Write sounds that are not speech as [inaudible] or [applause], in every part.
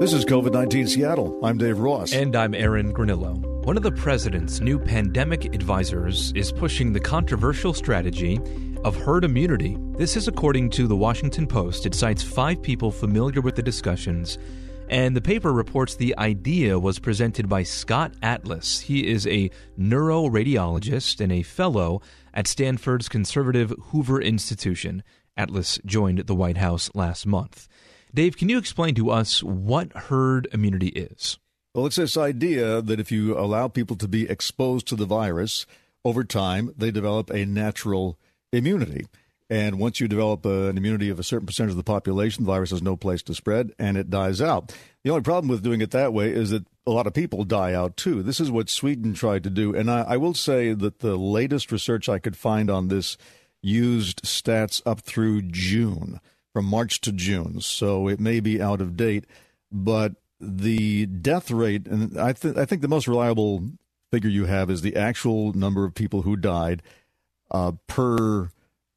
This is COVID 19 Seattle. I'm Dave Ross. And I'm Aaron Granillo. One of the president's new pandemic advisors is pushing the controversial strategy of herd immunity. This is according to the Washington Post. It cites five people familiar with the discussions. And the paper reports the idea was presented by Scott Atlas. He is a neuroradiologist and a fellow at Stanford's conservative Hoover Institution. Atlas joined the White House last month. Dave, can you explain to us what herd immunity is? Well, it's this idea that if you allow people to be exposed to the virus over time, they develop a natural immunity. And once you develop uh, an immunity of a certain percentage of the population, the virus has no place to spread and it dies out. The only problem with doing it that way is that a lot of people die out too. This is what Sweden tried to do. And I, I will say that the latest research I could find on this used stats up through June from March to June, so it may be out of date. But the death rate, and I, th- I think the most reliable figure you have is the actual number of people who died uh, per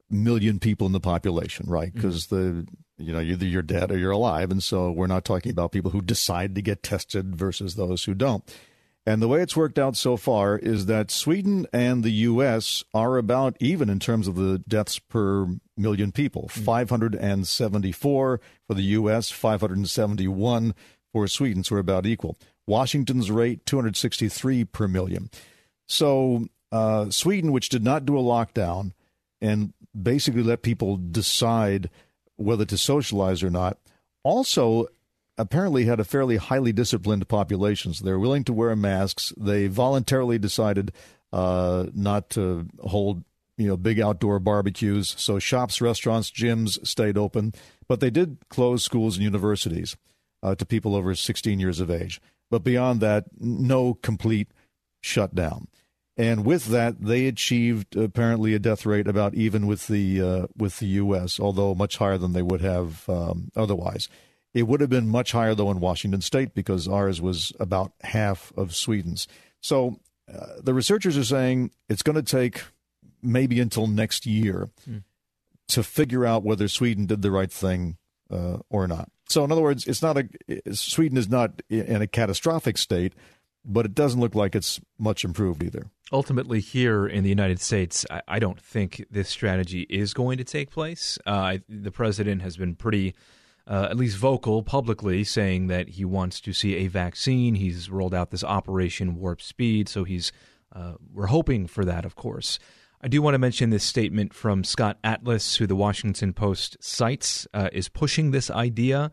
million people in the population, right? Because mm-hmm. the you know either you're dead or you're alive, and so we're not talking about people who decide to get tested versus those who don't. And the way it's worked out so far is that Sweden and the U.S. are about even in terms of the deaths per million people mm-hmm. 574 for the U.S., 571 for Sweden, so we're about equal. Washington's rate 263 per million. So uh, Sweden, which did not do a lockdown and basically let people decide whether to socialize or not, also apparently had a fairly highly disciplined population. So they're willing to wear masks. They voluntarily decided uh, not to hold you know big outdoor barbecues. So shops, restaurants, gyms stayed open, but they did close schools and universities uh, to people over 16 years of age. But beyond that, no complete shutdown. And with that, they achieved apparently a death rate about even with the uh, with the U.S., although much higher than they would have um, otherwise. It would have been much higher, though, in Washington state because ours was about half of Sweden's. So uh, the researchers are saying it's going to take maybe until next year mm. to figure out whether Sweden did the right thing uh, or not. So, in other words, it's not a Sweden is not in a catastrophic state, but it doesn't look like it's much improved either. Ultimately, here in the United States, I, I don't think this strategy is going to take place. Uh, I, the president has been pretty uh, at least vocal publicly, saying that he wants to see a vaccine. He's rolled out this Operation Warp Speed, so he's uh, we're hoping for that, of course. I do want to mention this statement from Scott Atlas, who the Washington Post cites, uh, is pushing this idea.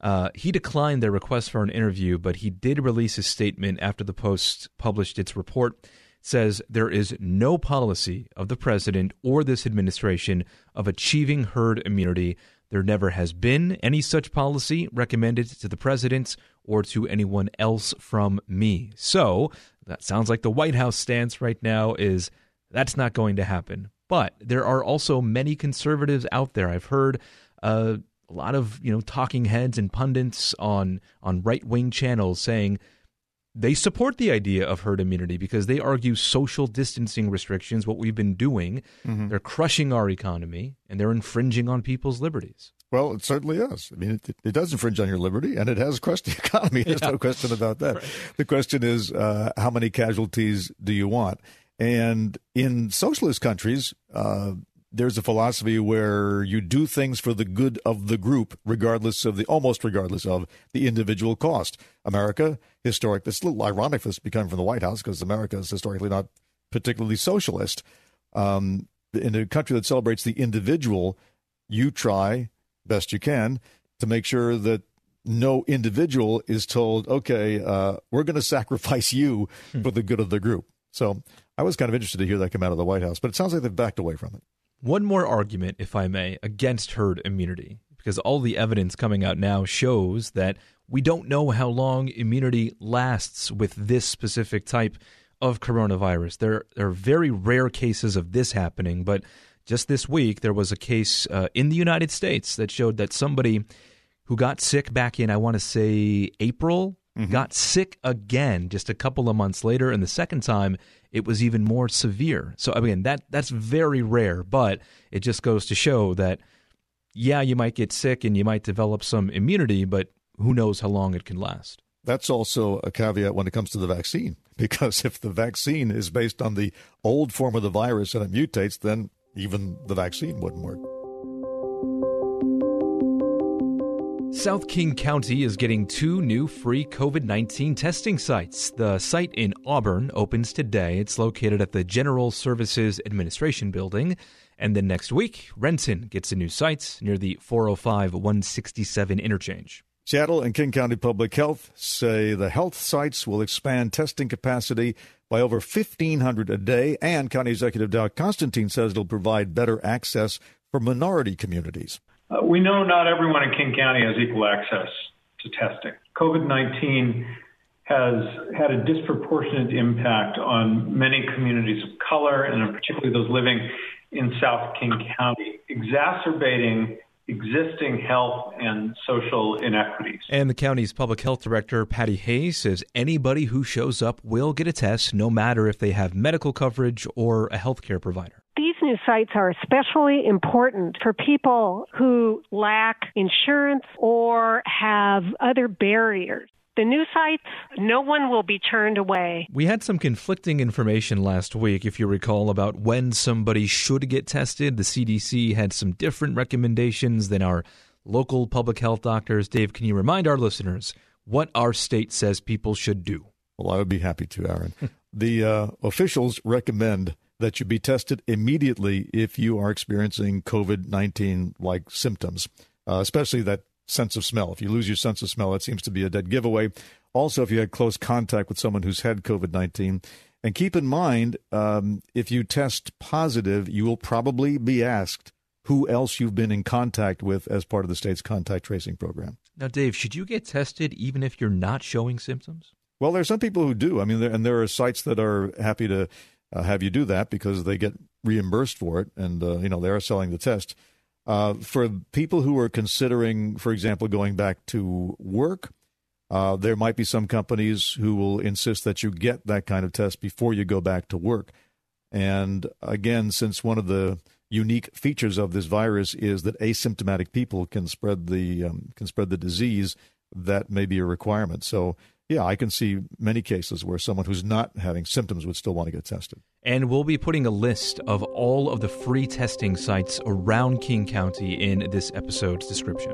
Uh, he declined their request for an interview, but he did release a statement after the Post published its report. It says there is no policy of the president or this administration of achieving herd immunity there never has been any such policy recommended to the president or to anyone else from me. So, that sounds like the White House stance right now is that's not going to happen. But there are also many conservatives out there. I've heard uh, a lot of you know talking heads and pundits on on right wing channels saying they support the idea of herd immunity because they argue social distancing restrictions, what we've been doing, mm-hmm. they're crushing our economy and they're infringing on people's liberties. Well, it certainly is. I mean, it, it does infringe on your liberty, and it has crushed the [laughs] economy. There's yeah. no question about that. Right. The question is, uh, how many casualties do you want? And in socialist countries, uh, there's a philosophy where you do things for the good of the group, regardless of the almost regardless of the individual cost. America, historic. It's a little ironic for this to be coming from the White House because America is historically not particularly socialist. Um, in a country that celebrates the individual, you try best you can to make sure that no individual is told, okay, uh, we're going to sacrifice you hmm. for the good of the group. So I was kind of interested to hear that come out of the White House, but it sounds like they've backed away from it. One more argument, if I may, against herd immunity, because all the evidence coming out now shows that we don't know how long immunity lasts with this specific type of coronavirus. There, are very rare cases of this happening, but just this week there was a case uh, in the United States that showed that somebody who got sick back in, I want to say April, mm-hmm. got sick again just a couple of months later, and the second time it was even more severe. So again, that that's very rare, but it just goes to show that yeah, you might get sick and you might develop some immunity, but who knows how long it can last. That's also a caveat when it comes to the vaccine, [laughs] because if the vaccine is based on the old form of the virus and it mutates, then even the vaccine wouldn't work. South King County is getting two new free COVID 19 testing sites. The site in Auburn opens today. It's located at the General Services Administration Building. And then next week, Renton gets a new site near the 405 167 interchange. Seattle and King County Public Health say the health sites will expand testing capacity by over 1,500 a day, and County Executive Dow Constantine says it'll provide better access for minority communities. Uh, we know not everyone in King County has equal access to testing. COVID 19 has had a disproportionate impact on many communities of color, and particularly those living in South King County, exacerbating existing health and social inequities. And the county's public health director, Patty Hayes, says anybody who shows up will get a test, no matter if they have medical coverage or a health care provider. These new sites are especially important for people who lack insurance or have other barriers. The new sites, no one will be turned away. We had some conflicting information last week, if you recall, about when somebody should get tested. The CDC had some different recommendations than our local public health doctors. Dave, can you remind our listeners what our state says people should do? Well, I would be happy to, Aaron. The uh, officials recommend that you be tested immediately if you are experiencing COVID 19 like symptoms, uh, especially that sense of smell. If you lose your sense of smell, it seems to be a dead giveaway. Also, if you had close contact with someone who's had COVID 19. And keep in mind, um, if you test positive, you will probably be asked who else you've been in contact with as part of the state's contact tracing program. Now, Dave, should you get tested even if you're not showing symptoms? Well, there are some people who do. I mean, there, and there are sites that are happy to uh, have you do that because they get reimbursed for it, and uh, you know they are selling the test. Uh, for people who are considering, for example, going back to work, uh, there might be some companies who will insist that you get that kind of test before you go back to work. And again, since one of the unique features of this virus is that asymptomatic people can spread the um, can spread the disease, that may be a requirement. So yeah, I can see many cases where someone who's not having symptoms would still want to get tested. And we'll be putting a list of all of the free testing sites around King County in this episode's description.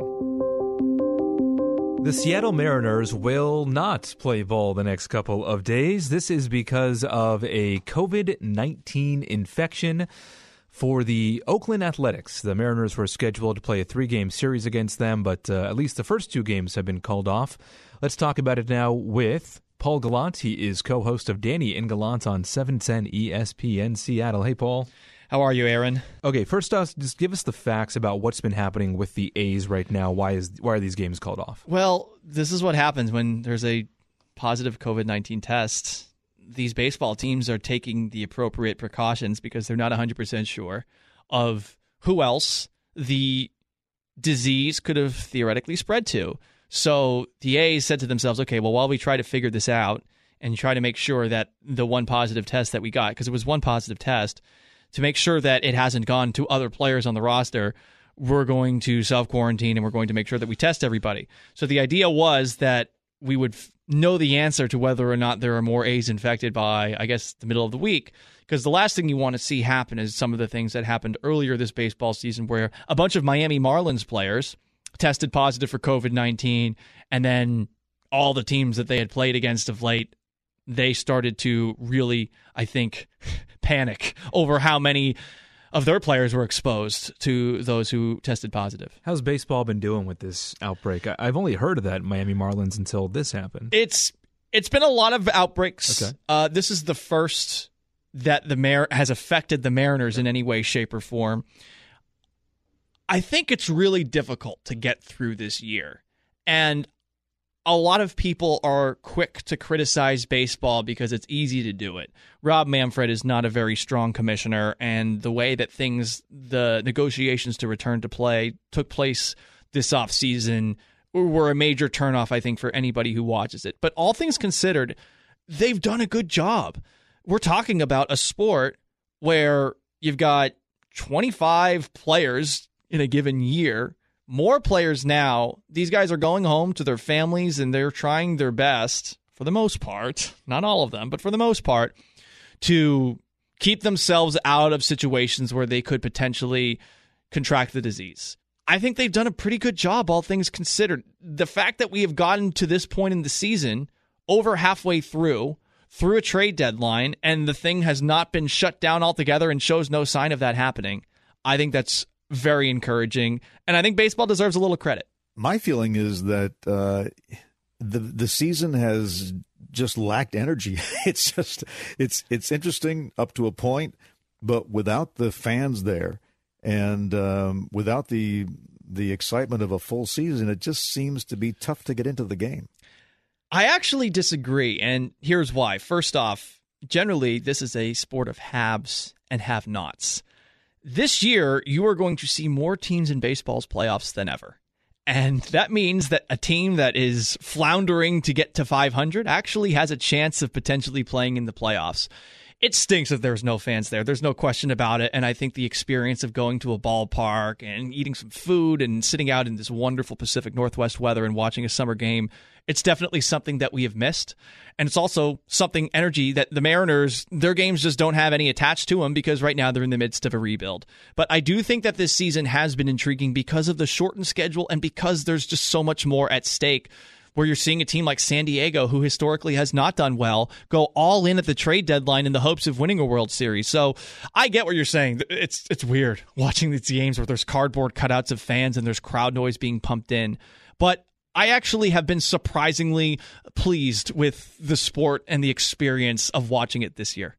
The Seattle Mariners will not play ball the next couple of days. This is because of a COVID 19 infection for the Oakland Athletics. The Mariners were scheduled to play a three game series against them, but uh, at least the first two games have been called off. Let's talk about it now with Paul Gallant. He is co host of Danny and Gallant on 710 ESPN Seattle. Hey, Paul. How are you, Aaron? Okay, first off, just give us the facts about what's been happening with the A's right now. Why is why are these games called off? Well, this is what happens when there's a positive COVID nineteen test these baseball teams are taking the appropriate precautions because they're not 100% sure of who else the disease could have theoretically spread to. So the A's said to themselves, okay, well, while we try to figure this out and try to make sure that the one positive test that we got, because it was one positive test, to make sure that it hasn't gone to other players on the roster, we're going to self quarantine and we're going to make sure that we test everybody. So the idea was that we would know the answer to whether or not there are more A's infected by, I guess, the middle of the week. Because the last thing you want to see happen is some of the things that happened earlier this baseball season where a bunch of Miami Marlins players tested positive for COVID 19, and then all the teams that they had played against of late, they started to really, I think, [laughs] panic over how many of their players were exposed to those who tested positive. How's baseball been doing with this outbreak? I've only heard of that Miami Marlins until this happened. It's it's been a lot of outbreaks. Okay. Uh, this is the first that the mayor has affected the Mariners in any way, shape, or form. I think it's really difficult to get through this year. And a lot of people are quick to criticize baseball because it's easy to do it. Rob Manfred is not a very strong commissioner, and the way that things, the negotiations to return to play took place this offseason were a major turnoff, I think, for anybody who watches it. But all things considered, they've done a good job. We're talking about a sport where you've got 25 players in a given year more players now, these guys are going home to their families and they're trying their best, for the most part, not all of them, but for the most part, to keep themselves out of situations where they could potentially contract the disease. I think they've done a pretty good job, all things considered. The fact that we have gotten to this point in the season, over halfway through, through a trade deadline, and the thing has not been shut down altogether and shows no sign of that happening, I think that's very encouraging. And I think baseball deserves a little credit. My feeling is that uh, the the season has just lacked energy. [laughs] It's just it's it's interesting up to a point, but without the fans there and um, without the the excitement of a full season, it just seems to be tough to get into the game. I actually disagree, and here's why. First off, generally this is a sport of haves and have-nots. This year, you are going to see more teams in baseball's playoffs than ever. And that means that a team that is floundering to get to 500 actually has a chance of potentially playing in the playoffs. It stinks if there's no fans there. There's no question about it. And I think the experience of going to a ballpark and eating some food and sitting out in this wonderful Pacific Northwest weather and watching a summer game it's definitely something that we have missed. And it's also something energy that the Mariners, their games just don't have any attached to them because right now they're in the midst of a rebuild. But I do think that this season has been intriguing because of the shortened schedule and because there's just so much more at stake where you're seeing a team like San Diego, who historically has not done well, go all in at the trade deadline in the hopes of winning a World Series. So I get what you're saying. It's it's weird watching these games where there's cardboard cutouts of fans and there's crowd noise being pumped in. But I actually have been surprisingly pleased with the sport and the experience of watching it this year.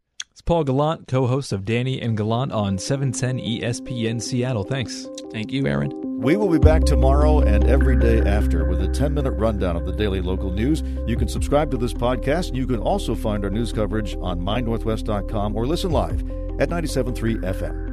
It's Paul Gallant, co host of Danny and Gallant on 710 ESPN Seattle. Thanks. Thank you, Aaron. We will be back tomorrow and every day after with a 10 minute rundown of the daily local news. You can subscribe to this podcast. You can also find our news coverage on mynorthwest.com or listen live at 97.3 FM.